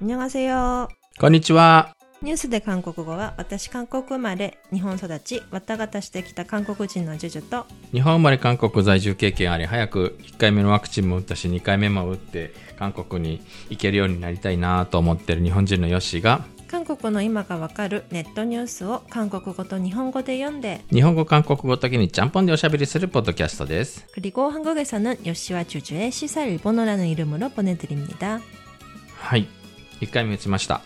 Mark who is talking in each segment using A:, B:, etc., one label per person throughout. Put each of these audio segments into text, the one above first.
A: 안녕하세요.
B: こんにちは。
A: ニュースで韓国語は私韓国生まれ、日本育ち、わたがたしてきた韓国人のジュジュと、
B: 日本生まれ韓国在住経験あり、早く1回目のワクチンも打ったし、2回目も打って、韓国に行けるようになりたいなと思ってる日本人のヨッシーが、
A: 韓国の今がわかるネットニュースを韓国語と日本語で読んで、
B: 日本語、韓国語だけにちゃんぽんでおしゃべりするポッドキャストです。
A: 그리고 한국에서는 요시와 주주의 시사 일본어라는 이름으로 보내드립니다.
B: はい。 1回目打ちました。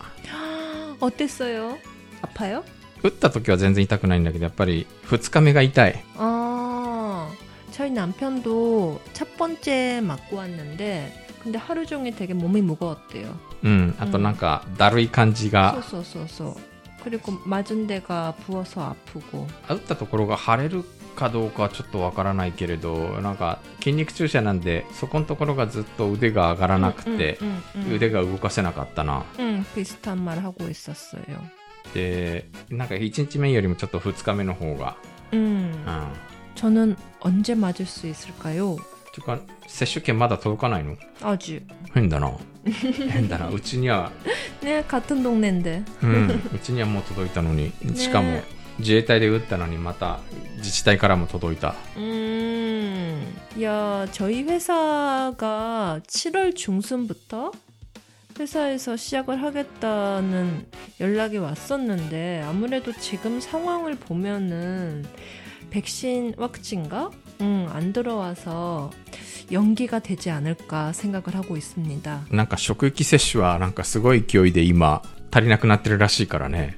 A: 어땠어요? 아파요?
B: 打った時は全然痛くないんだけど、やっぱり2日目が痛い。
A: 아, 저희 남편도 첫 번째 맞고 왔는데, 근데 하루 종일 되게 몸이 무거웠대요.
B: うん。あとなんか、だるい感じが、
A: 쏘쏘쏘쏘. 그리고 맞은 데가 부어서 아프고.
B: 打ったところが腫れる かどうかはちょっとわからないけれど、なんか筋肉注射なんで、そこのところがずっと腕が上がらなくて、
A: 응, 응, 응, 응.
B: 腕が動かせなかったな。
A: 응, 비슷한 말 하고 있었어요.
B: で、なんか1日目よりもちょっと2日目の方が、
A: 음,
B: うん。
A: 저는 언제 맞을 수 있을까요?
B: てか、接種券まだ届かないの
A: 아주.
B: 変だな。変だな。うちには、
A: 네, 같은 동네인데.
B: うん。うちにはもう届いたのに、しかも
A: ね
B: 自衛隊で打ったのにまた自治体からも届いた。
A: 음, 야, 저희 회사가 7월 중순부터 회사에서 시작을 하겠다는 연락이 왔었는데 아무래도 지금 상황을 보면은 백신 왁진가? 응, 안 들어와서 연기가 되지 않을까 생각을 하고 있습니다.
B: なんか職域接種はなんかすごい勢いで今足りなくなってるらしいからね。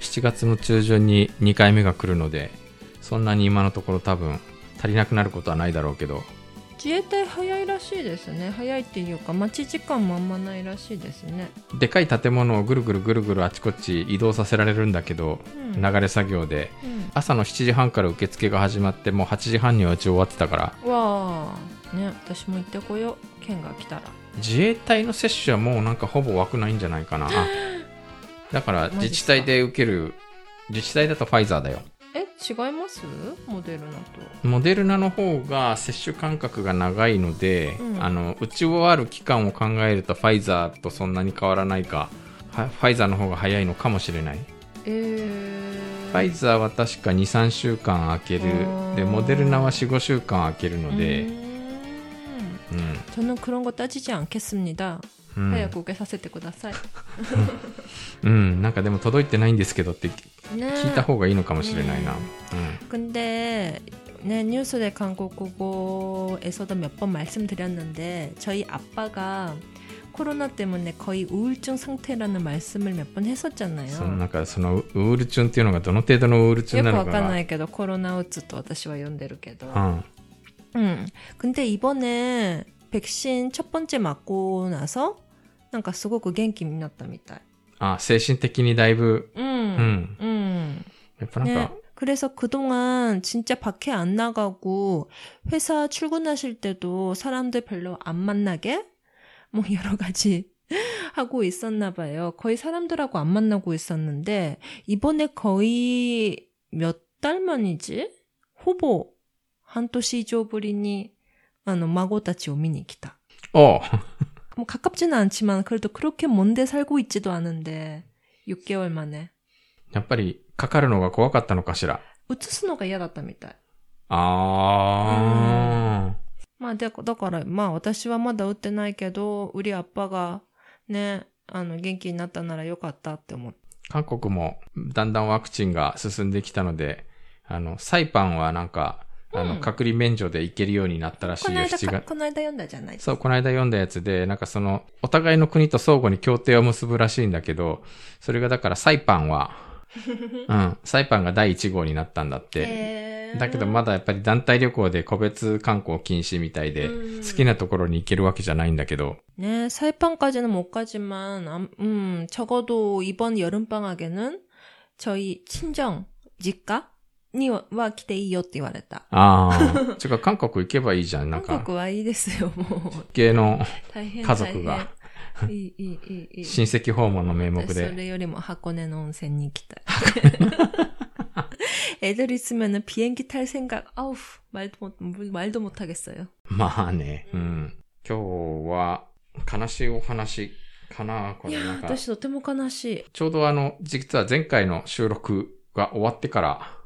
B: 7月の中旬に2回目が来るのでそんなに今のところ多分足りなくなることはないだろうけど
A: 自衛隊早いらしいですね。早いっていうか待ち時間もあんまないらしいですね。
B: でかい建物をぐるぐるぐるぐるあちこち移動させられるんだけど、
A: うん
B: 流れ作業で
A: うん
B: 朝の7時半から受付が始まってもう8時半にはうち終わってたから
A: わあ、ね、私も行ってこよう。県が来たら。
B: 自衛隊の接種はもうなんかほぼ枠ないんじゃないかな だから
A: マジっすか
B: 自治体で受ける自治体だとファイザーだよ
A: え、違いますモデルナと。
B: モデルナの方が接種間隔が長いので、
A: うん
B: あの打ち終わる期間を考えるとファイザーとそんなに変わらないかはファイザーの方が早いのかもしれない、
A: えー、
B: ファイザーは確か23週間空ける
A: あー
B: でモデルナは45週間空けるので
A: 음,
B: うん、
A: 저는 그런 거 따지지 않겠습니다.
B: うん
A: 早く受けさせてください。
B: うん、なんかでも届いてないんですけどって
A: ね
B: 聞いた方がいいのかもしれないな、
A: う
B: うん
A: 근데 네, 뉴스대 한국어에서도 몇 번 말씀드렸는데 저희 아빠가 코로나 때문에 거의 우울증 상태라는 말씀을 몇 번
B: その
A: 했었잖아요.
B: なんかそのウウールチュンっていうのがどの程度のウールチュン
A: 요
B: な
A: く
B: の
A: わ
B: か
A: かん
B: が
A: ないけど 코로나 우츠 또 私は読んでるけど。
B: うん、
A: 음. 근데 이번에 백신 첫 번째 맞고 나서 なんかすごく元気になったみたい。
B: あ精神的にだいぶ
A: 음.
B: 음.
A: 음.
B: やっぱなんか、
A: 네. 그래서 그동안 진짜 밖에 안 나가고 회사 출근하실 때도 사람들 별로 안 만나게 뭐 여러 가지 하고 있었나 봐요. 거의 사람들하고 안 만나고 있었는데 이번에 거의 몇 달 만이지? 후보 한토시 이조부리니 아, 마고다치 오미니 기다.
B: おう
A: 뭐 가깝지는 않지만 그래도 그렇게 먼데 살고 있지도 않은데 6개월 만에
B: やっぱりかかるのが怖かったのかしら。
A: 우츠스노가 嫌だったみたい。
B: あ
A: まあ、で、だから、まあ、私はまだ打ってないけど、ウリアッパが、ね、あの、元気になったならよかったって思って。
B: ー。韓国もだんだんワクチンが進んできたので、あの、サイパンはなんか、 あの、
A: うん
B: 隔離免除で行けるようになったらしいよ、
A: この間
B: 7
A: か、
B: 月。
A: この間読んだじゃない
B: そう、この間読んだやつで、なんかその、お互いの国と相互に協定を結ぶらしいんだけど、それがだからサイパンは、 うん。サイパンが第1号になったんだって。
A: へー
B: だけどまだやっぱり団体旅行で個別観光禁止みたいで、
A: うん
B: 好きなところに行けるわけじゃないんだけど、
A: 네, 사이판까지는 못 가지만, 암- 음, 적어도 이번 여름방학에는 저희 친정, 지가 와 기대이요って言われた。
B: ああ、ちょ、韓国行けばいいじゃん。なんか、
A: 韓国はいいですよ、もう。
B: 系の
A: 大変
B: 家族が
A: 大変いい、いい、いい、いい。
B: 親戚訪問の名目
A: そ
B: で。
A: れよりも箱根の温泉に行きたい。 애들 있으면은 비행기 탈 생각, 아우, 말도 못, 말도 못 하겠어요.
B: まあね、うん。今日は、悲しいお話かな、こ
A: いや
B: れなんか。
A: 私とても悲しい。
B: ちょうどあの、実は前回の収録が終わってから、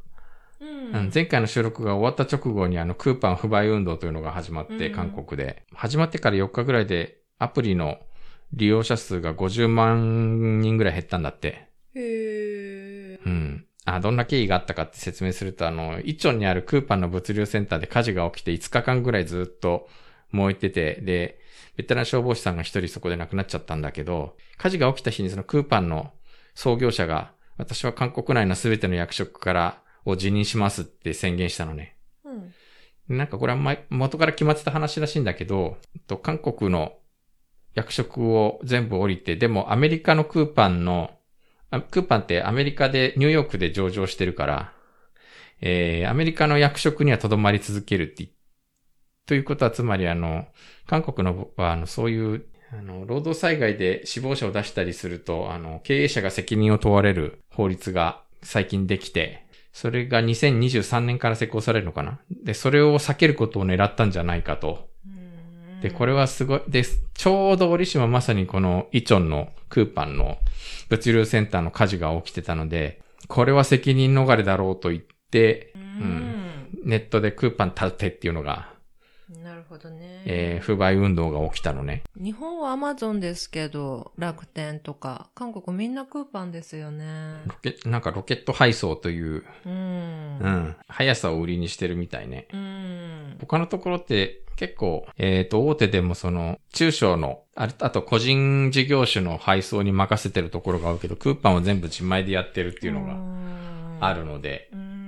A: う
B: うん前回の収録が終わった直後にあの、クーパン不買運動というのが始まって、
A: うん
B: 韓国で。始まってから4日ぐらいで、アプリの利用者数が50万人ぐらい減ったんだって。
A: へー。
B: うん。あ、どんな経緯があったかって説明すると、あの、イチョンにあるクーパンの物流センターで火事が起きて5日間ぐらいずっと燃えてて、で、ベテラン消防士さんが一人そこで亡くなっちゃったんだけど、火事が起きた日にそのクーパンの創業者が、私は韓国内の全ての役職からを辞任しますって宣言したのね。
A: うん。
B: なんかこれは前元から決まってた話らしいんだけど、と韓国の役職を全部降りて、でもアメリカのクーパンの、あクーパンってアメリカで、ニューヨークで上場してるから、えー、アメリカの役職には留まり続けるって言ということはつまりあの、韓国のはあの、そういう、あの、労働災害で死亡者を出したりすると、あの、経営者が責任を問われる法律が最近できて、それが2023年から施行されるのかな？で、それを避けることを狙ったんじゃないかと。で、これはすごい、で、ちょうど折島まさにこのイチョンのクーパンの物流センターの火事が起きてたので、これは責任逃れだろうと言って、
A: うん。
B: ネットでクーパン立てっていうのが、
A: ほどね。
B: えー不買運動が起きたのね。
A: 日本はアマゾンですけど、楽天とか、韓国みんなクーパンですよね。
B: ロケなんかロケット配送という、
A: うん。
B: う。ん、速さを売りにしてるみたいね。
A: うん。
B: 他のところって結構、えっ、と、大手でもその、中小の、ああと個人事業種の配送に任せてるところがあるけど、クーパンを全部自前でやってるっていうのが
A: が
B: ある。ので、
A: うん。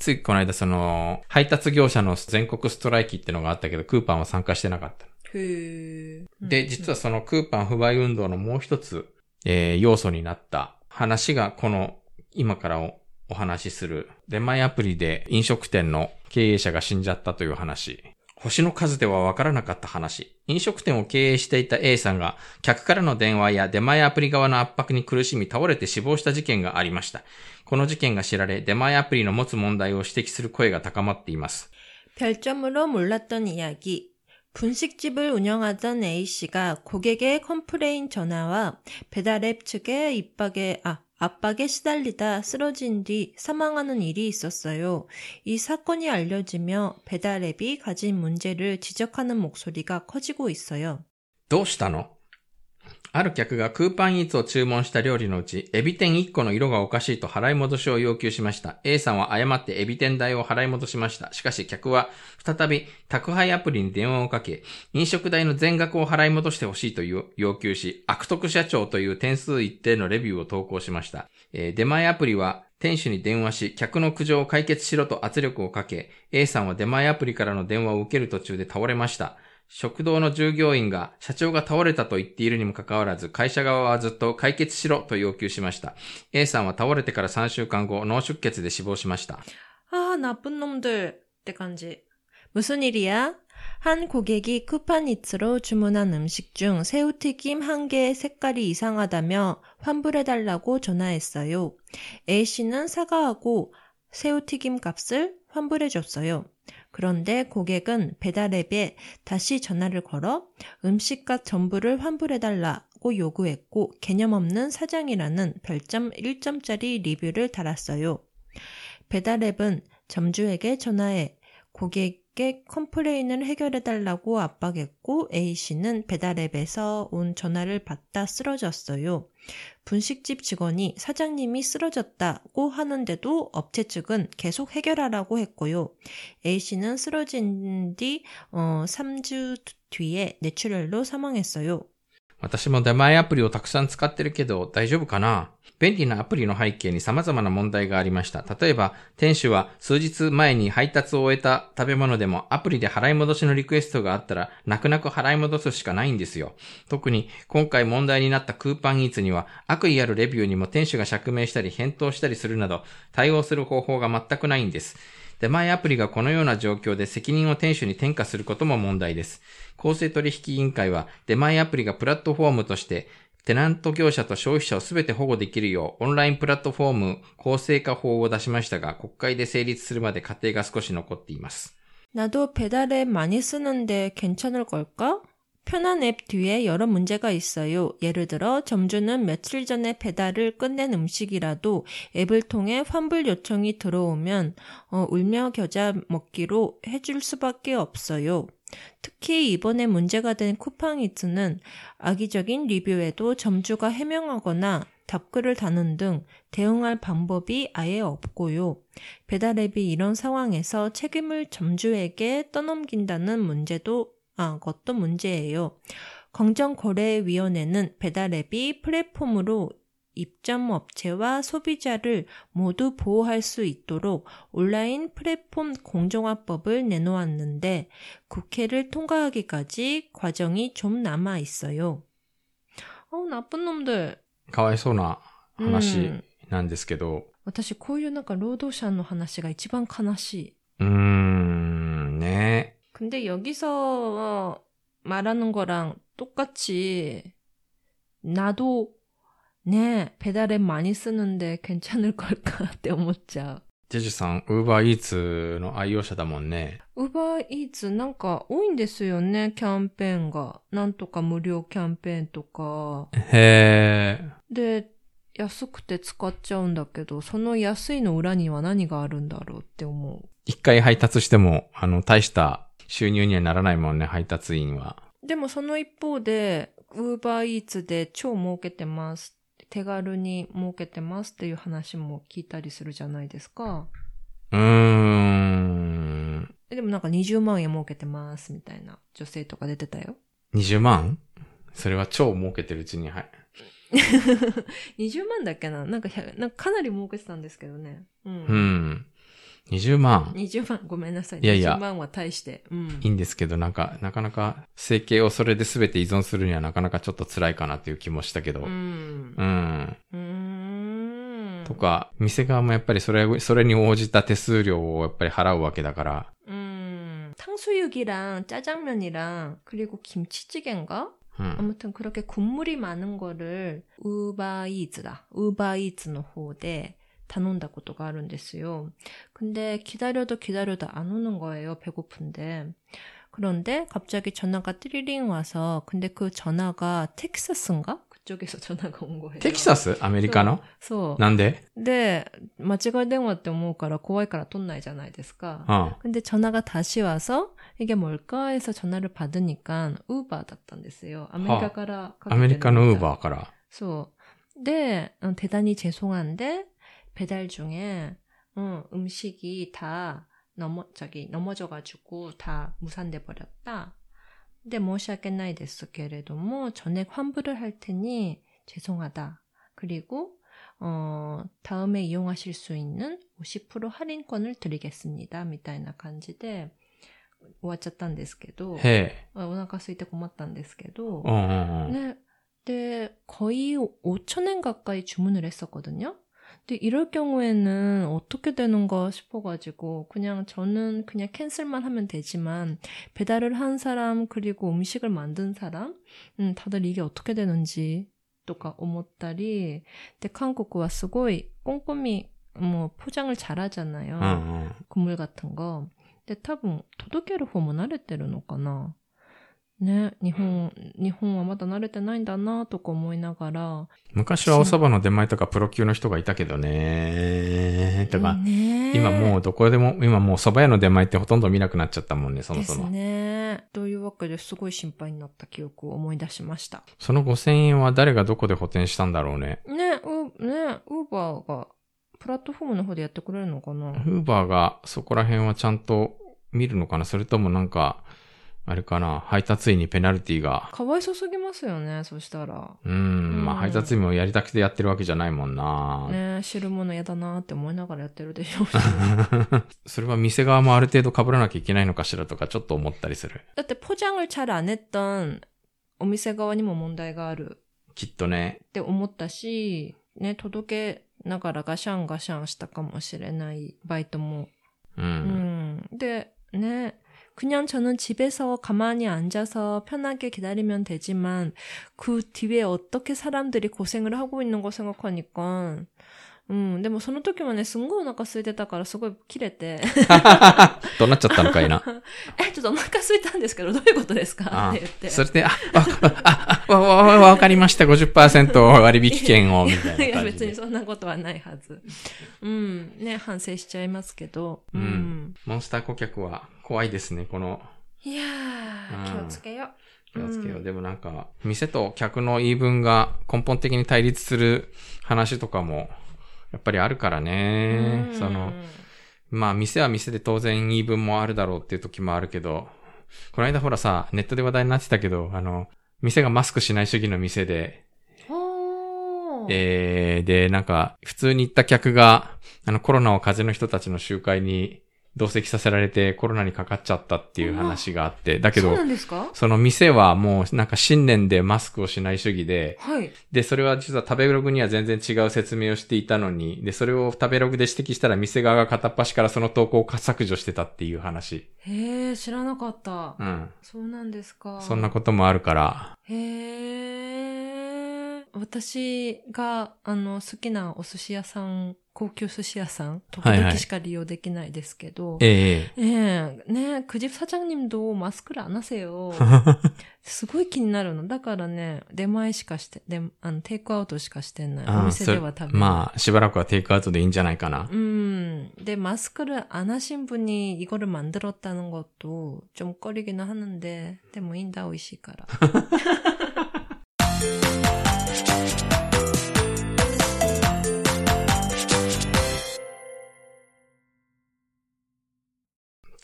B: ついこの間その、配達業者の全国ストライキってのがあったけど、クーパンは参加してなかった。
A: へえ。
B: で、実はそのクーパン不買運動のもう一つ、えー要素になった話がこの今からおお話しする出前アプリで飲食店の経営者が死んじゃったという話。星の数ではわからなかった話。飲食店を経営していた A さんが客からの電話や出前アプリ側の圧迫に苦しみ倒れて死亡した事件がありました。この事件が知られ出前アプリの持つ問題を指摘する声が高まっています。
A: 별점으로 몰랐던 이야기. 분식집을 운영하던 A씨가 고객의 컴플레인 전화와 배달앱 측의 입박에, 아, 압박에 시달리다 쓰러진 뒤 사망하는 일이 있었어요. 이 사건이 알려지며 배달앱이 가진 문제를 지적하는 목소리가 커지고 있어요.
B: どうしたの ある客がクーパンイーツを注文した料理のうち、エビ天1個の色がおかしいと払い戻しを要求しました。A さんは誤ってエビ天代を払い戻しました。しかし客は再び宅配アプリに電話をかけ、飲食代の全額を払い戻してほしいという要求し、悪徳社長という点数一定のレビューを投稿しました。えー出前アプリは店主に電話し、客の苦情を解決しろと圧力をかけ、A さんは出前アプリからの電話を受ける途中で倒れました。食堂の従業員が社長が倒れたと言っているにもかかわらず、会社側はずっと解決しろと要求しました。A さんは倒れてから3週間後、脳出血で死亡しました。
A: 아, 나쁜 놈들. 때 간지. 무슨 일이야? 한 고객이 쿠팡이츠로 주문한 음식 중 새우튀김 한 개의 색깔이 이상하다며 환불해달라고 전화했어요. A씨는 사과하고 새우튀김 값을 환불해줬어요. 그런데 고객은 배달앱에 다시 전화를 걸어 음식값 전부를 환불해달라고 요구했고 개념 없는 사장이라는 별점 1점짜리 리뷰를 달았어요. 배달앱은 점주에게 전화해 고객 의 컴플레인을 해결해달라고 압박했고 A씨는 배달앱에서 온 전화를 받다 쓰러졌어요. 분식집 직원이 사장님이 쓰러졌다고 하는데도 업체 측은 계속 해결하라고 했고요. A씨는 쓰러진 뒤 어, 3주 뒤에 뇌출혈로 사망했어요.
B: 私も出前アプリをたくさん使ってるけど大丈夫かな？便利なアプリの背景に様々な問題がありました。例えば、店主は数日前に配達を終えた食べ物でもアプリで払い戻しのリクエストがあったら、泣く泣く払い戻すしかないんですよ。特に今回問題になったクーパンイーツには、悪意あるレビューにも店主が釈明したり返答したりするなど、対応する方法が全くないんです。出前アプリがこのような状況で責任を店主に転嫁することも問題です。公正取引委員会は出前アプリがプラットフォームとしてテナント業者と消費者をすべて保護できるようオンラインプラットフォーム公正化法を出しましたが国会で成立するまで過程が少し残っています。
A: 나도 배달 앱 많이 쓰는데 괜찮을 걸까? 편한 앱 뒤에 여러 문제가 있어요. 예를 들어 점주는 며칠 전에 배달을 끝낸 음식이라도 앱을 통해 환불 요청이 들어오면 어, 울며 겨자 먹기로 해줄 수밖에 없어요. 특히 이번에 문제가 된 쿠팡이츠는 악의적인 리뷰에도 점주가 해명하거나 답글을 다는 등 대응할 방법이 아예 없고요. 배달 앱이 이런 상황에서 책임을 점주에게 떠넘긴다는 문제도 것도 문제예요. 공정거래위원회는 배달 앱이 플랫폼으로 입점 업체와 소비자를 모두 보호할 수 있도록 온라인 플랫폼 공정화법을 내놓았는데 국회를 통과하기까지 과정이 좀 남아 있어요. 어, 나쁜 놈들.
B: かわいそうな話
A: うん
B: なんですけど、
A: 私こういうなんか労働者の話が一番悲しい。
B: うーん、ね
A: 근데 여기서 말하는 거랑 똑같이 나도 네 배달앱 많이 쓰는데 괜찮을 걸까って思っちゃう。
B: ジェジュさん、ウーバーイーツの愛用者だもんね。
A: ウーバーイーツなんか多いんですよね、キャンペーンが。なんとか無料キャンペーンとか。
B: へー。
A: で、安くて使っちゃうんだけど、その安いの裏には何があるんだろうって思う。
B: 一回配達しても、あの、大した 収入にはならないもんね、配達員は。
A: でもその一方で、ウーバーイーツで超儲けてます。手軽に儲けてますっていう話も聞いたりするじゃないですか。
B: うーん。
A: えでもなんか20万円儲けてますみたいな女性とか出てたよ。
B: 20万？それは超儲けてるうちに、はい。
A: 20万だっけな？なんか100なんかかなり儲けてたんですけどね。うん。
B: うん。20万
A: 20万、ごめんなさい。
B: いやいや
A: 20万は大して。うん
B: い。いんですけど、なんか、なかなか、生計をそれで全て依存するにはなかなかちょっと辛いかなっていう気もしたけど。
A: う
B: うん。
A: ん。うーん。
B: とか、店側もやっぱりそれ、それに応じた手数料をやっぱり払うわけだから。
A: 음, 탕수육이랑 짜장면이랑 그리고 김치찌개인가?
B: うん。
A: 아무튼 그렇게 국물이 많은 거를 우바이즈다. 우바이즈의 方で 頼んだ 것도가 あるんですよ. 근데 기다려도 기다려도 안 오는 거예요. 배고픈데. 그런데 갑자기 전화가 띠리링 와서 근데 그 전화가 텍사스인가? 그쪽에서 전화가 온 거예요.
B: テキサスアメリカの
A: そう。
B: なんで
A: で、間違い電話って思うから怖いから取んないじゃないですか。
B: うん。
A: 근데 전화가 다시 와서 이게 뭘까 해서 전화를 받으니까 우바 だったんですよ. 아메리카から
B: アメリカのウーバーから。
A: so. 네, 어, 대단히 죄송한데 배달 중에 어, 음식이 다 넘어 저기 넘어져가지고 다 무산돼 버렸다. 근데 申し訳ないですけれども 전액 환불을 할 테니 죄송하다. 그리고 어, 다음에 이용하실 수 있는 50% 할인권을 드리겠습니다. みたいな感じで終わっちゃったんですけど、
B: へ
A: あお腹空いて困ったんですけど
B: え。う、んうんうん。
A: 네. 네, 거의 5천엔 가까이 주문을 했었거든요. 근데 이럴 경우에는 어떻게 되는가 싶어가지고 그냥 저는 그냥 캔슬만 하면 되지만 배달을 한 사람 그리고 음식을 만든 사람 음, 다들 이게 어떻게 되는지 とか思ったりで韓国はすごい꼼꼼히 뭐 포장을 잘하잖아요.
B: うんうん。
A: 국물 같은 거. 근데 多分届ける方も慣れてるのかな。 ね、日本、日本はまだ慣れてないんだなとか思いながら。
B: 昔はお蕎麦の出前とかプロ級の人がいたけどね。とか、
A: ね
B: 今もうどこでも、今もう蕎麦屋の出前ってほとんど見なくなっちゃったもんね、そも
A: です
B: そも。
A: ね。というわけですごい心配になった記憶を思い出しました。
B: その5000円は誰がどこで補填したんだろうね。
A: ね、う、ね、ウーバーがプラットフォームの方でやってくれるのかな？
B: ウーバーがそこら辺はちゃんと見るのかな？それともなんか、あれかな、配達員にペナルティが。
A: かわいそすぎますよね、そしたら。
B: うーん、まあ
A: うん
B: 配達員もやりたくてやってるわけじゃないもんな。
A: ね知るもの嫌だなって思いながらやってるでしょうし。
B: それは店側もある程度被らなきゃいけないのかしらとかちょっと思ったりする。
A: だって포장을잘 안 했던お店側にも問題がある
B: きっとね。
A: って思ったし、ね、届けながらガシャンガシャンしたかもしれないバイトも。
B: う。
A: 음. 근데 네. 그냥 저는 집에서 가만히 앉아서 편하게 기다리면 되지만 그 뒤에 어떻게 사람들이 고생을 하고 있는 거 생각하니까 음, でもその時もね、すんごいお腹空いてたからすごい切れて、
B: どうなっちゃったのかいな。
A: え、ちょっとお腹空いたんですけど、どういうことですか
B: あ
A: って言って。
B: それで、あ、あ、あ、あ、わ、わ、わかりました。50%割引券を、みたい
A: いや、
B: な感じで。
A: 別にそんなことはないはず。うん。ね、反省しちゃいますけど。
B: う
A: うんん。
B: モンスター顧客は 怖いですね。この、
A: いや
B: うん
A: ー、気をつけよう。
B: 気をつけよう。
A: うん
B: でもなんか、店と客の言い分が根本的に対立する話とかも、やっぱりあるからね。
A: うん
B: その、まあ、店は店で当然言い分もあるだろうっていう時もあるけど、この間ほらさ、ネットで話題になってたけど、あの、店がマスクしない主義の店で、えー、で、なんか、普通に行った客が、あの、コロナを風邪の人たちの集会に同席させられてコロナにかかっちゃったっていう話があって、だけど
A: そうな、んですか？
B: その店はもうなんか新年でマスクをしない主義で、
A: はい。
B: で、それは実は食べログには全然違う説明をしていたのに、で、それを食べログで指摘したら店側が片っ端からその投稿を削除してたっていう話。
A: へえ、知らなかった。
B: うん。
A: そうなんですか。
B: そんなこともあるから、
A: へえ。私が、あの、好きなお寿司屋さん、高級寿司屋さん、時
B: はいはい
A: 々しか利用できないですけど、
B: ええ
A: ええねくじ사장님도マスク를 안 하세요. すごい気になるの。だからね、出前しかして、で、あの、テイクアウトしかしてない。お
B: あ
A: 店では食べない。
B: まあ、しばらくはテイクアウトでいいんじゃないかな。
A: 음, 근데 마스크를 안 하신 분이 이거를 만들었다는 것도 좀 꺼리기는 하는데, 근데 뭐 인다 오이시까라.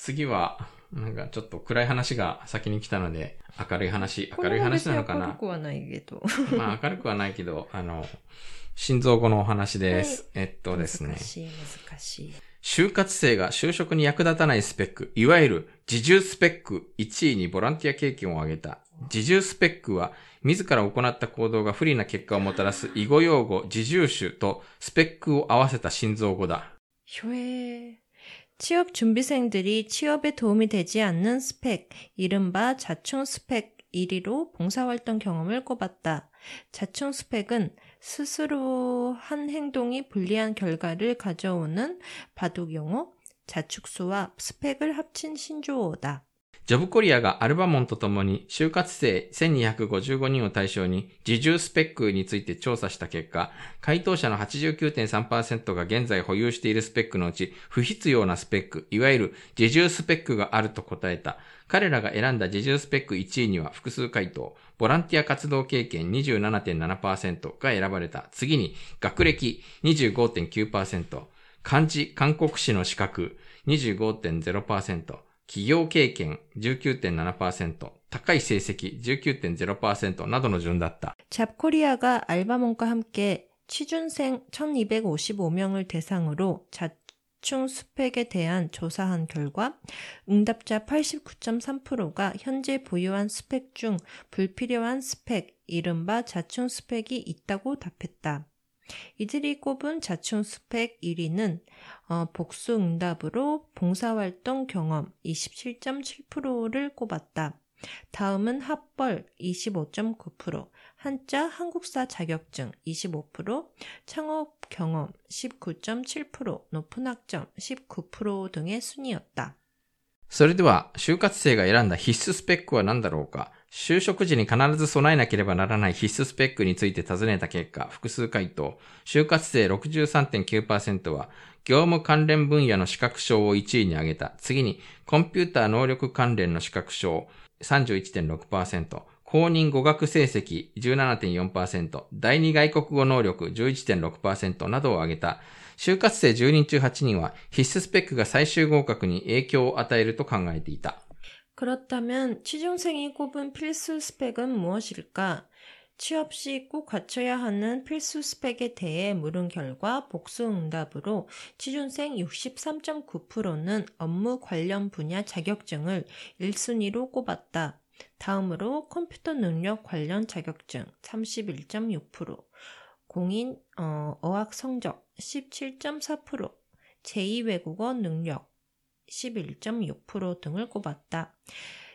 B: 次は、なんかちょっと暗い話が先に来たので、明るい話、明るい話なのかな。
A: 明るくはないけど。
B: まあ明るくはないけど、あの、心臓後のお話です。はい、えっとですね。
A: 難しい、難しい。
B: 就活生が就職に役立たないスペック、いわゆる自重スペック1位にボランティア経験を挙げた。自重スペックは、自ら行った行動が不利な結果をもたらす囲碁用語、自重種とスペックを合わせた心臓語だ。
A: ひょえー。 취업 준비생들이 취업에 도움이 되지 않는 스펙, 이른바 자충 스펙 1위로 봉사활동 경험을 꼽았다. 자충 스펙은 스스로 한 행동이 불리한 결과를 가져오는 바둑 용어, 자축수와 스펙을 합친 신조어다.
B: ジョブコリアがアルバモンとともに就活生1255人を対象に自重スペックについて調査した結果、回答者の89.3%が現在保有しているスペックのうち不必要なスペック、いわゆる自重スペックがあると答えた。彼らが選んだ自重スペック1位には複数回答、ボランティア活動経験27.7%が選ばれた。次に学歴25.9%、漢字、韓国史の資格25.0%、 企業経験19.7%、高い成績19.0%などの順だった。
A: 잡코리아가 알바몬과 함께 취준생 1255명을 대상으로 자충 스펙에 대한 조사한 결과 응답자 89.3%가 현재 보유한 스펙 중 불필요한 스펙, 이른바 자충 스펙이 있다고 답했다. 이들이 꼽은 자충 스펙 1위는 어, 복수 응답으로 봉사활동 경험 27.7%를 꼽았다. 다음은 합벌 25.9%, 한자 한국사 자격증 25%, 창업 경험 19.7%, 높은 학점 19% 등의 순이었다.
B: それでは、就活生が選んだ必須スペックは何だろうか 就職時に必ず備えなければならない必須スペックについて尋ねた結果、複数回答、就活生63.9%は、業務関連分野の資格証を1位に挙げた。次に、コンピューター能力関連の資格証31.6%、公認語学成績17.4%、第二外国語能力11.6%などを挙げた。就活生10人中8人は必須スペックが最終合格に影響を与えると考えていた。
A: 그렇다면 취준생이 꼽은 필수 스펙은 무엇일까? 취업 시 꼭 갖춰야 하는 필수 스펙에 대해 물은 결과 복수 응답으로 취준생 63.9%는 업무 관련 분야 자격증을 1순위로 꼽았다. 다음으로 컴퓨터 능력 관련 자격증 31.6%, 공인 어, 어학 성적 17.4%, 제2외국어 능력 11.6% 등을 꼽았다.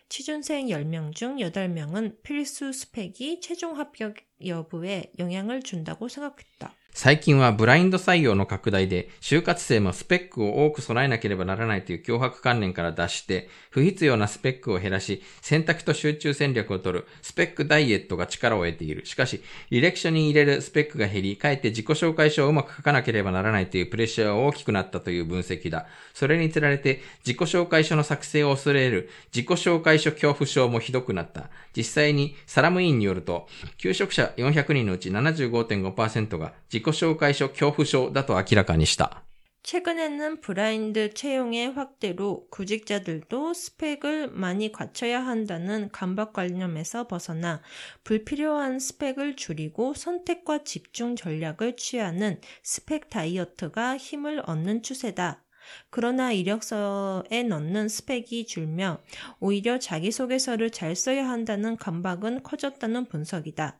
A: 취준생 10명 중 8명은 필수 스펙이 최종 합격 여부에 영향을 준다고 생각했다.
B: 最近はブラインド採用の拡大で、就活生もスペックを多く備えなければならないという脅迫観念から脱して、不必要なスペックを減らし、選択と集中戦略を取るスペックダイエットが力を得ている。しかし、履歴書に入れるスペックが減り、かえって自己紹介書をうまく書かなければならないというプレッシャーが大きくなったという分析だ。それにつられて、自己紹介書の作成を恐れる自己紹介書恐怖症もひどくなった。実際に、サラム委員によると、求職者400人のうち75.5%が自紹介書恐怖症だと明らかにした。
A: 최근에는 브라인드 채용의 확대로 구직자들도 스펙을 많이 갖춰야 한다는 강박관념에서 벗어나 불필요한 스펙을 줄이고 선택과 집중 전략을 취하는 스펙 다이어트가 힘을 얻는 추세다. 그러나 이력서에 넣는 스펙이 줄며 오히려 자기소개서를 잘 써야 한다는 강박은 커졌다는 분석이다.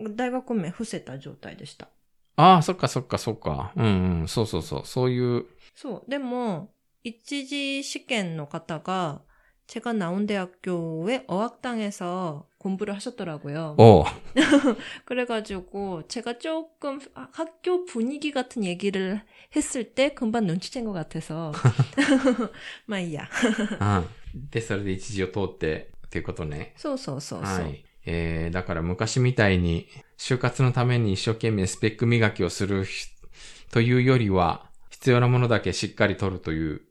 A: 大学名伏せた状態でした。
B: ああ、そっかそっかそっか。うんうん、そうそうそう。そういう、
A: そう。でも、一次試験の方が 제가 나온 대학교의 어학당에서 공부를 하셨더라고요.
B: 어,
A: 그래가지고 제가 조금 학교 분위기 같은 얘기를 했을 때 금방 눈치챈 것 같아서 마이야.
B: うん。で、それで一時を通って、っていうことね。
A: 소소소소.
B: はい。 えー、だから昔みたいに、就活のために一生懸命スペック磨きをするひというよりは、必要なものだけしっかり取るという、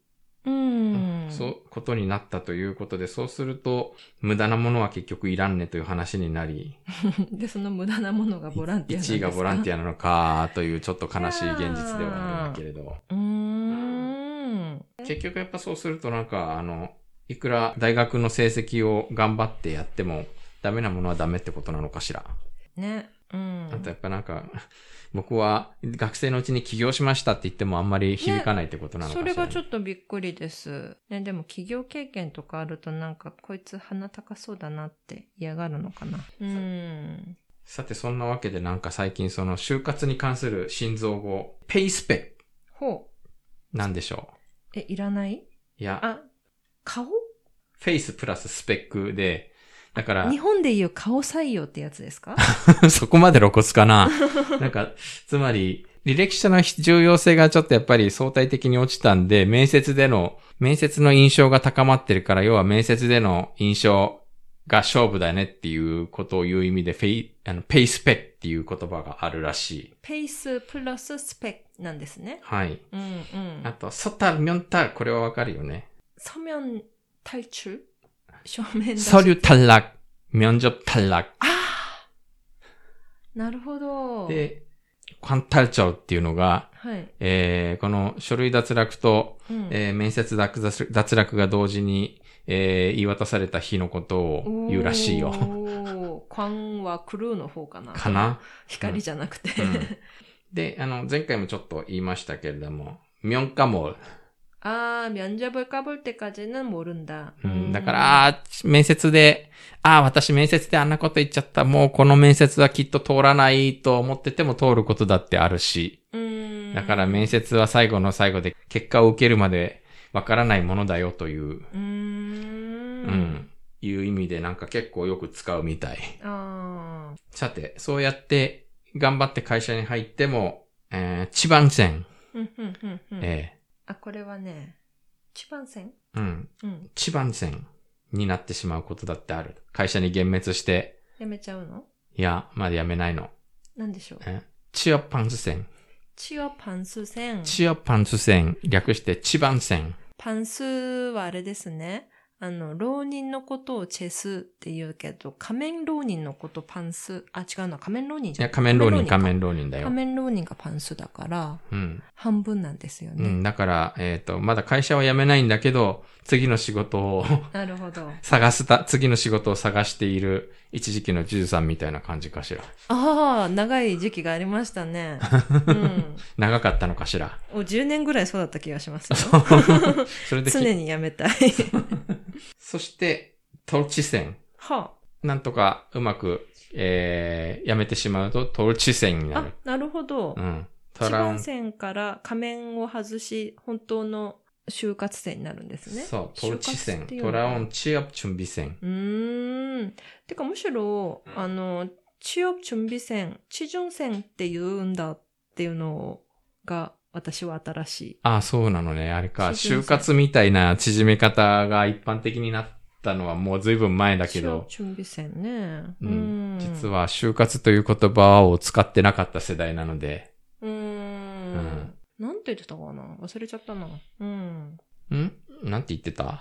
A: 음.
B: そう、ことになったということで、そうすると、無駄なものは結局いらんねという話になり、
A: でその無駄なものがボランティアなんですか
B: ？1位がボランティアなのか、というちょっと悲しい現実ではあるんだけれど。
A: うーん。
B: 結局やっぱそうするとなんか、あの、いくら大学の成績を頑張ってやっても、ダメなものはダメってことなのかしら？
A: ね。うん。
B: あとやっぱなんか、僕は学生のうちに起業しましたって言ってもあんまり響かないってことなのかしら、
A: それがちょっとびっくりです。ね、でも企業経験とかあるとなんかこいつ鼻高そうだなって嫌がるのかな。うん。
B: さてそんなわけでなんか最近その就活に関する心臓語、ペイスペ
A: ほう。
B: なんでしょ
A: え、いらないう
B: いや、
A: あ、顔
B: フェイスプラススペックで、だから。
A: 日本でいう顔採用ってやつですか？
B: そこまで露骨かな。なんか、つまり、履歴書の重要性がちょっとやっぱり相対的に落ちたんで、面接での、面接の印象が高まってるから、要は面接での印象が勝負だねっていうことを言う意味で、フェイ、あの、ペイスペっていう言葉があるらしい。
A: ペイスプラススペなんですね。
B: はい。
A: うんうん。
B: あと、ソタミョンタ、これはわかるよね。
A: ソミョンタイチュ し
B: 서류 탈락, 면접 탈락.
A: なるほど。
B: で、관탈절っていうのが、
A: はい。
B: えー、この書類脱落と、
A: うん
B: えー面接脱脱脱落が同時に、えー言い渡された日のことを言うらしいよ。
A: おー。광와クルーの方かな。
B: かな、
A: 光じゃなくて。
B: うんで、あの、前回もちょっと言いましたけれども、ミョンカモル。
A: ああ、면접을까볼때까지는모른다
B: うん、だから、面接で、ああ、私面接であんなこと言っちゃった。もうこの面接はきっと通らないと思ってても通ることだってあるし。だから面接は最後の最後で結果を受けるまでわからないものだよという。
A: うん。
B: いう意味でなんか結構よく使うみたい。さて、そうやって頑張って会社に入っても、えー、一番線。えー
A: あ、これはね、一番線？
B: ー、うん、
A: うん。
B: 地番線、になってしまうことだってある。会社に幻滅して、
A: やめちゃうの？
B: いや、まだ辞めないの。
A: なんでしょう？
B: え？チアパンツ線。
A: チアパンス線。
B: チアパンツ線。略してチバン線。
A: パンスはあれですね。あの、浪人のことをチェスって言うけど、仮面浪人のことパンス？あ、違うな。仮面浪人
B: いや、
A: じゃん。
B: 仮面浪人、仮
A: か
B: 面浪人だよ
A: 仮。面浪人がパンスだから、
B: うん。
A: 半分なんですよね。
B: うん。だから、えっ、と、まだ会社は辞めないんだけど、次の仕事を
A: なるほど。
B: 探すた、次の仕事を探している一時期のジュズさんみたいな感じかしら。
A: ああ、長い時期がありましたね。うん。
B: 長かったのかしら。
A: お10年ぐらいそうだった気がしますよ。
B: それでき
A: 常にやめたい。
B: そして、トルチ線。
A: は
B: なんとかうまく、えー、やめてしまうと、トルチ線に
A: あ。
B: なる。、
A: あなるほど。
B: うん。ト
A: 一
B: ラウン、
A: 番線から仮面を外し、本当の就活線になるんですね。
B: そう、トルチ
A: 就活
B: 線
A: って。いうの
B: トラウンチアップ準備線。
A: うーん。てかむしろ、
B: うん
A: あの、취업準備線、地準線って言うんだっていうのが私は新しい。
B: あ、そうなのね。あれか。
A: シーズン
B: 就活みたいな縮め方が一般的になったのはもう随分前だけ
A: 취업
B: ど、
A: 準備線ね。
B: うん、実
A: は。
B: は就活という言葉を使ってなかった世代なので、
A: うーん。
B: うん
A: なんて言ってたかな忘れちゃったな。うん。
B: んなんて言ってた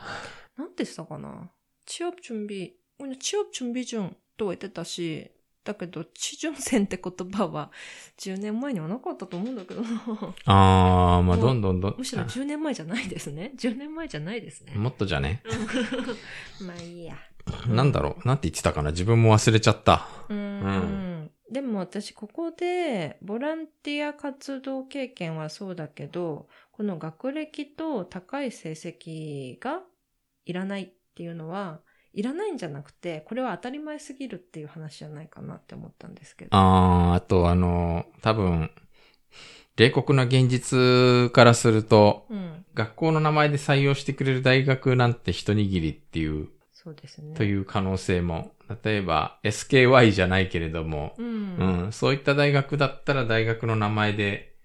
A: なんて言ってたかな취업準備、그냥취업準備中とは言ってたし、 だけど、地準線って言葉は10年前にはなかったと思うんだけどな。
B: あー、まあどんどんどん。
A: むしろ10年前じゃないですね。10年前じゃないですね。
B: もっとじゃね？
A: まあいいや。
B: なんだろう？なんて言ってたかな？自分も忘れちゃった。
A: うーん。でも私ここでボランティア活動経験はそうだけど、この学歴と高い成績がいらないっていうのは、いらないんじゃなくて、これは当たり前すぎるっていう話じゃないかなって思ったんですけど。
B: あー、あとあの、多分、冷酷な現実からすると、
A: うん。
B: 学校の名前で採用してくれる大学なんて一握りっていう、
A: そうですね。
B: という可能性も、例えば SKY じゃないけれども、
A: うん。
B: うん、そういった大学だったら大学の名前で、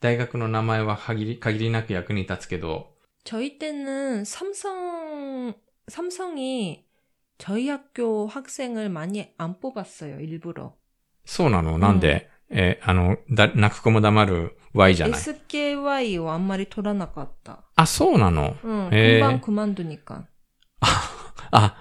B: 大学の名前は限り、限りなく役に立つけど、
A: 저희 때는 삼성, 삼성이 저희 학교 학생을 많이 안 뽑았어요, 일부러.
B: そうなのなんで、えーあの、だ、泣く子も黙る Y じゃない。
A: SKYをあんまり取らなかった。
B: あ、そうなの
A: 응,
B: 에.
A: 금방 그만두니까.
B: あ、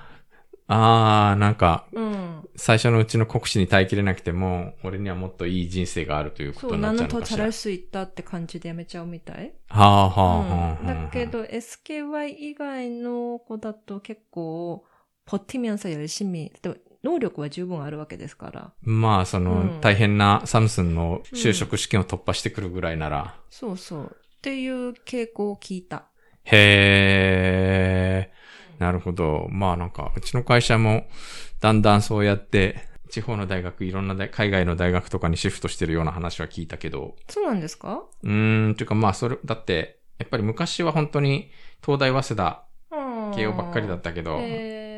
B: あー、なんか、
A: 응.
B: 最初のうちの国試に耐えきれなくても、俺にはもっといい人生があるというこ
A: 소,
B: とになっちゃ
A: 나는
B: うの
A: 더
B: かしら。
A: 잘할 수 있다って感じでやめちゃうみたい。
B: はあ、はあ、はあ、は
A: 응.
B: あ。
A: だけど SKY 以外の子だと結構 버티면서 열심히, 또能力は十分あるわけですから。
B: まあ、その、
A: うん
B: 大変なサムスンの就職試験を突破してくるぐらいなら、
A: そうそう。っていう傾向を聞いた。
B: へー、なるほど。まあなんか、うちの会社も、だんだんそうやって、地方の大学、いろんな大海外の大学とかにシフトしてるような話は聞いたけど、
A: そうなんですか
B: うーん、というかまあ、それ、だって、やっぱり昔は本当に、東大、早稲田、慶応ばっかりだったけど、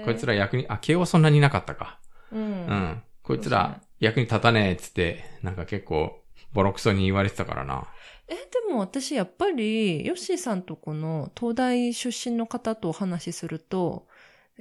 B: こいつ
A: ら、
B: ら役に、あ、慶応そんなになかったか。
A: うん
B: うん。こいつら
A: ね
B: 役に立たねえっつって、なんか結構、ボロクソに言われてたからな。
A: え、でも私やっぱり、ヨッシーさんとこの東大出身の方とお話しすると、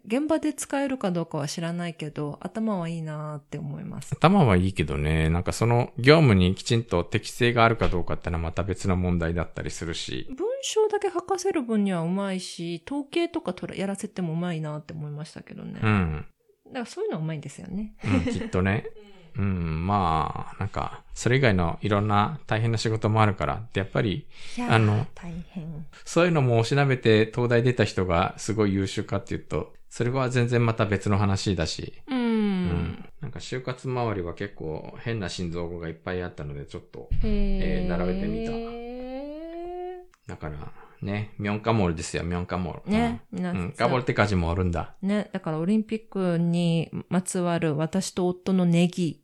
A: 現場で使えるかどうかは知らないけど、頭はいいなーって思います。
B: 頭はいいけどね、なんかその業務にきちんと適性があるかどうかってのはまた別の問題だったりするし。
A: 文章だけ書かせる分にはうまいし、統計とか取らやらせてもうまいなって思いましたけどね。だ
B: うん。
A: からそういうのはうまいんですよね。
B: うん、きっとね。うん、まあ、なんか、それ以外のいろんな大変な仕事もあるから。で、やっぱり、あの
A: 大変。
B: そういうのもおしなべて東大出た人がすごい優秀かっていうと、それは全然また別の話だし。
A: う。
B: うんん。なんか就活周りは結構変な心臓がいっぱいあったので、ちょっと、
A: へ
B: えー並べてみた
A: え
B: だから、ね、ミョンカモールですよ、ミョンカモール。
A: ね、
B: うん、なさん。カモールって漢もあるんだ。
A: ね、だからオリンピックにまつわる私と夫のネギ。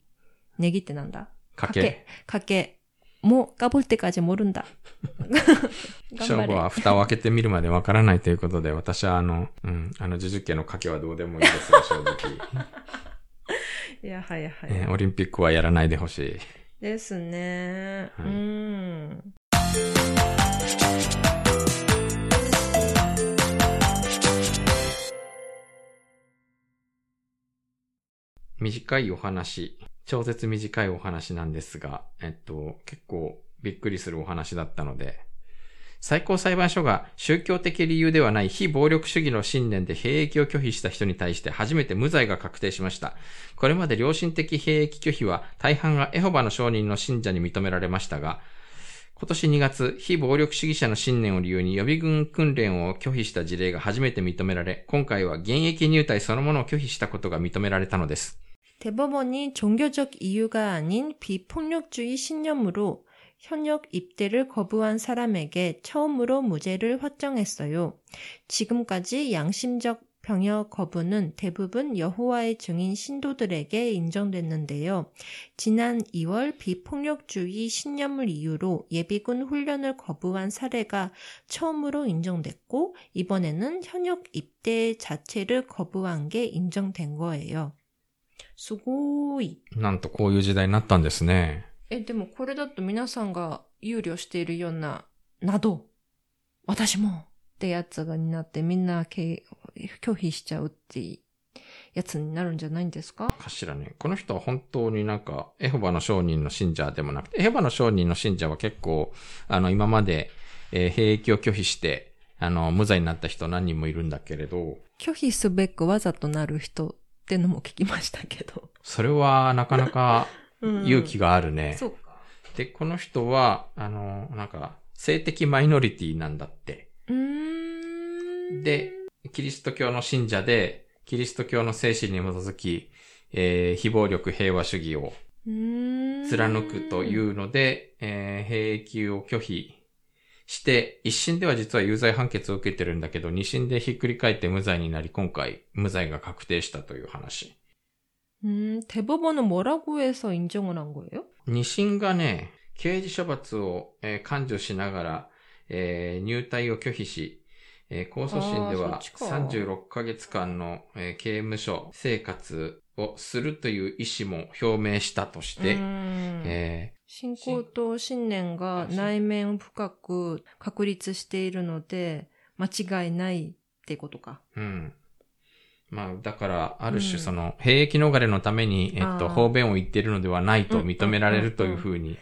A: ネギってなんだ？
B: かけ。
A: かけ。もう、ガボルテカジモるんだ。
B: 勝負は蓋を開けてみるまでわからないということで、私はあの、うん、あの、呪術家の賭けはどうでもいいですよ、正直。
A: い や、はいはい、
B: ね。オリンピックはやらないでほしい。
A: ですね。
B: はい、
A: うん。
B: 短いお話、超絶短いお話なんですが、えっと、結構びっくりするお話だったので、最高裁判所が宗教的理由ではない非暴力主義の信念で兵役を拒否した人に対して初めて無罪が確定しました。これまで良心的兵役拒否は大半がエホバの証人の信者に認められましたが、今年2月、非暴力主義者の信念を理由に予備軍訓練を拒否した事例が初めて認められ、今回は現役入隊そのものを拒否したことが認められたのです。
A: 대법원이 종교적 이유가 아닌 비폭력주의 신념으로 현역 입대를 거부한 사람에게 처음으로 무죄를 확정했어요. 지금까지 양심적 병역 거부는 대부분 여호와의 증인 신도들에게 인정됐는데요. 지난 2월 비폭력주의 신념을 이유로 예비군 훈련을 거부한 사례가 처음으로 인정됐고 이번에는 현역 입대 자체를 거부한 게 인정된 거예요. すごい。
B: なんとこういう時代になったんですね。
A: え、でもこれだと皆さんが憂慮しているような、など、私もってやつがになってみんなけ拒否しちゃうってやつになるんじゃないんですか
B: かしらね。この人は本当になんか、エホバの商人の信者でもなくて、エホバの商人の信者は結構、あの、今まで、えー兵役を拒否して、あの、無罪になった人何人もいるんだけれど、
A: 拒否すべくわざとなる人ってのも聞きましたけど。
B: それはなかなか
A: うん
B: 勇気があるね。
A: そうか。
B: で、この人は、あの、なんか、性的マイノリティなんだって。で、キリスト教の信者で、キリスト教の精神に基づき、えー非暴力平和主義を貫くというので、えー兵役を拒否して、一審では実は有罪判決を受けてるんだけど、二審でひっくり返って無罪になり、今回無罪が確定したという話。
A: 음, 대법원은 뭐라고 해서 인정을 한 거예요?
B: 二審がね、刑事処罰を、えー解除しながら、えー入隊を拒否し、えー控訴審では
A: あーそっちか
B: 36ヶ月間の、えー刑務所生活をするという意思も表明したとして、
A: 음.
B: え
A: 信仰と信念が内面を深く確立しているので、間違いないってことか。
B: うん。まあ、だから、ある種、その、兵役逃れのために、えっと、方便を言っているのではないと認められるというふうに。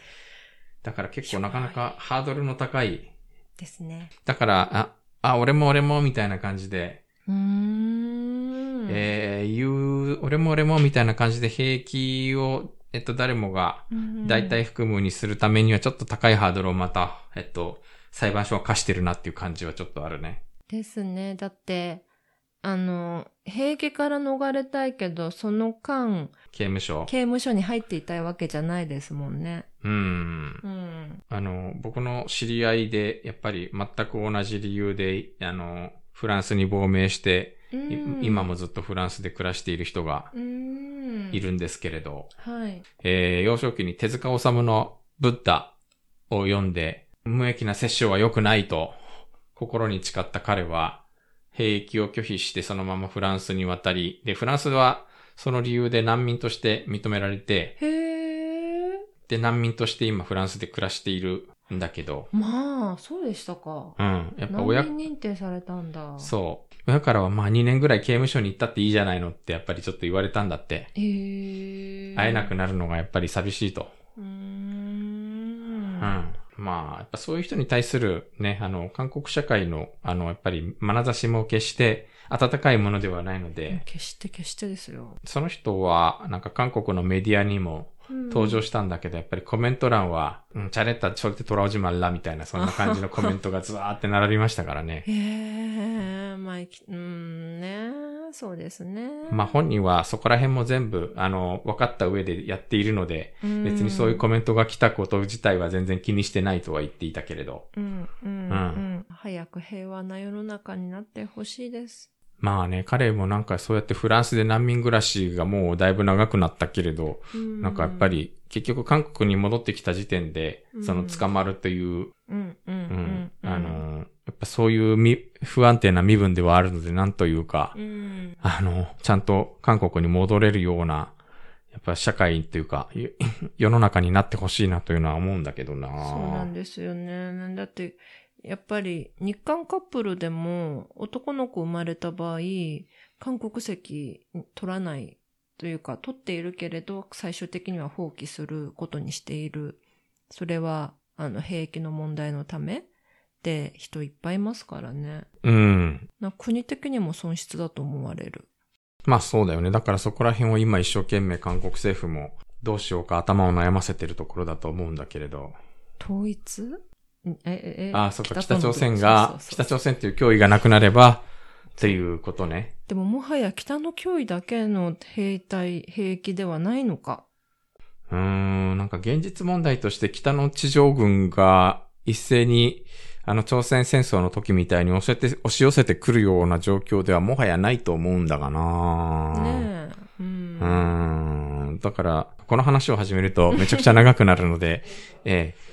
B: だから結構なかなかハードルの高い。
A: ですね。
B: だから、あ、あ、俺も俺も、みたいな感じで。
A: うん。
B: えー、言う、俺も俺も、みたいな感じで兵役をえっと、誰もが
A: うん
B: 大体含むにするためにはちょっと高いハードルをまた、えっと、裁判所は課してるなっていう感じはちょっとあるね。
A: ですね。だって、あの、兵役から逃れたいけど、その間、
B: 刑務所。
A: 刑務所に入っていたいわけじゃないですもんね。
B: うん。
A: うん。
B: あの、僕の知り合いで、やっぱり全く同じ理由で、あの、フランスに亡命して、今もずっとフランスで暮らしている人が
A: うん。
B: いるんですけれど、
A: はい。
B: えー幼少期に手塚治虫のブッダを読んで、無益な殺生は良くないと心に誓った彼は、兵役を拒否してそのままフランスに渡り、で、フランスはその理由で難民として認められて、
A: へー。
B: で、難民として今フランスで暮らしているんだけど、
A: まあ、そうでしたか。
B: うん。やっぱ
A: 難
B: 親、
A: 民認定されたんだ。
B: そう。親からはまあ2年ぐらい刑務所に行ったっていいじゃないのってやっぱりちょっと言われたんだって。
A: へー。
B: 会えなくなるのがやっぱり寂しいと。
A: うー。
B: うんん。まあ、やっぱそういう人に対するね、あの、韓国社会の、あの、やっぱり眼差しも決して温かいものではないので、
A: 決して決してですよ。
B: その人は、なんか韓国のメディアにも登場したんだけど、やっぱりコメント欄は、うん、チャレッタ、それでトラウジマンラみたいな、そんな感じのコメントがずわーって並びましたからね。
A: へえ、まあ、うーんね、そうですね。
B: まあ本人はそこら辺も全部、あの、分かった上でやっているので、別にそういうコメントが来たこと自体は全然気にしてないとは言っていたけれど。
A: うん、うん、うん、
B: うん
A: 早く平和な世の中になってほしいです。
B: まあね、彼もなんかそうやってフランスで難民暮らしがもうだいぶ長くなったけれど、
A: な
B: なんかやっぱ、り結局韓国に戻ってきた時点で
A: う、ん。
B: その捕まるという、あの、やっぱそういうみ不安定な身分ではあるので、なんというか
A: う、ん、
B: あの、ちゃんと韓国に戻れるような、やっぱ社会というか、い 世の中になってほしいなというのは思うんだけどな。
A: そうなんですよね。だって、やっぱり日韓カップルでも男の子生まれた場合、韓国籍取らないというか、取っているけれど、最終的には放棄することにしている。それは、あの、兵役の問題のためって人いっぱいいますからね。
B: うん。
A: な国的にも損失だと思われる。
B: まあそうだよね。だからそこら辺を今一生懸命韓国政府もどうしようか頭を悩ませてるところだと思うんだけれど。
A: 統一？んえ、え、え
B: ああ、そっか、北朝鮮が北朝鮮っていう脅威がなくなれば、っていうことね。
A: でももはや北の脅威だけの兵隊、兵役ではないのか。
B: うーん、なんか現実問題として北の地上軍が一斉に、あの朝鮮戦争の時みたいに押せて、押し寄せてくるような状況ではもはやないと思うんだがな
A: ねえ。うん。
B: うーん。だから、この話を始めるとめちゃくちゃ長くなるので、ええか、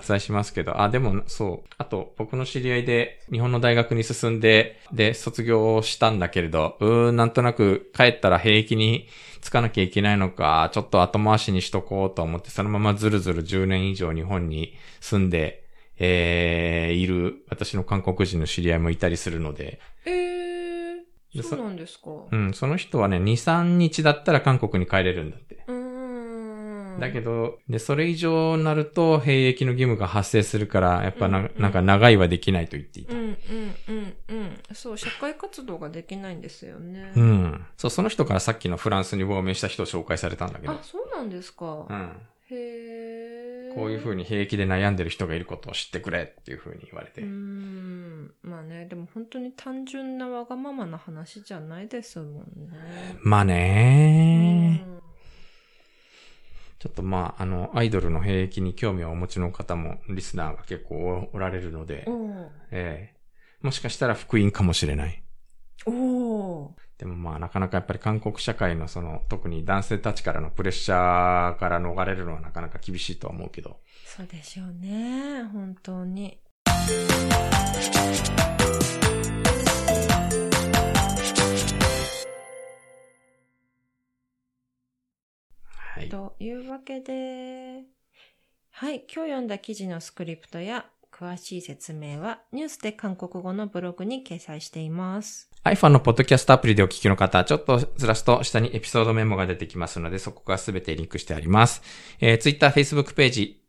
B: 割愛しますけど、あ、でも、そう。あと、僕の知り合いで日本の大学に進んで、で、卒業したんだけれど、うーん、なんとなく帰ったら兵役につかなきゃいけないのか、ちょっと後回しにしとこうと思って、そのままずるずる10年以上日本に住んで、えー、いる私の韓国人の知り合いもいたりするので、
A: えー、
B: で
A: そうなんですか。
B: うん、その人はね、2、3日だったら韓国に帰れるんだって。
A: うーん。
B: だけど、で、それ以上になると、兵役の義務が発生するから、やっぱな、
A: うんうん
B: なんか長いはできないと言っていた。
A: うんうんうんうん。そう、社会活動ができないんですよね。
B: うん。そう、その人からさっきのフランスに亡命した人を紹介されたんだけど
A: あ、。そうなんですか。
B: うん。
A: へえ。
B: こういう風に兵役で悩んでる人がいることを知ってくれっていう風に言われて。
A: うーん。まあね、でも本当に単純なわがままな話じゃないですもんね。
B: まあね
A: うん
B: ちょっとまあ、あの、アイドルの兵役に興味をお持ちの方も、リスナーが結構おおられるので、
A: お
B: ええもしかしたら福音かもしれない。
A: おお
B: でもまあなかなかやっぱり韓国社会のその特に男性たちからのプレッシャーから逃れるのはなかなか厳しいとは思うけど。
A: そうでしょうね。本当に。
B: はい。
A: というわけで、はい、今日読んだ記事のスクリプトや詳しい説明はニュースで韓国語のブログに掲載しています。
B: iPhone のポッドキャストアプリでお聞きの方、ちょっとずらすと下にエピソードメモが出てきますので、そこがすべてリンクしてあります。えー、Twitter、Facebook ページ、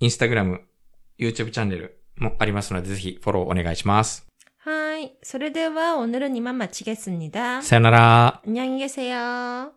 B: Instagram、YouTube チャンネルもありますので、ぜひフォローお願いします。
A: はい、それでは오늘은이만마치겠습니다
B: さよなら。
A: 안녕히 계세요.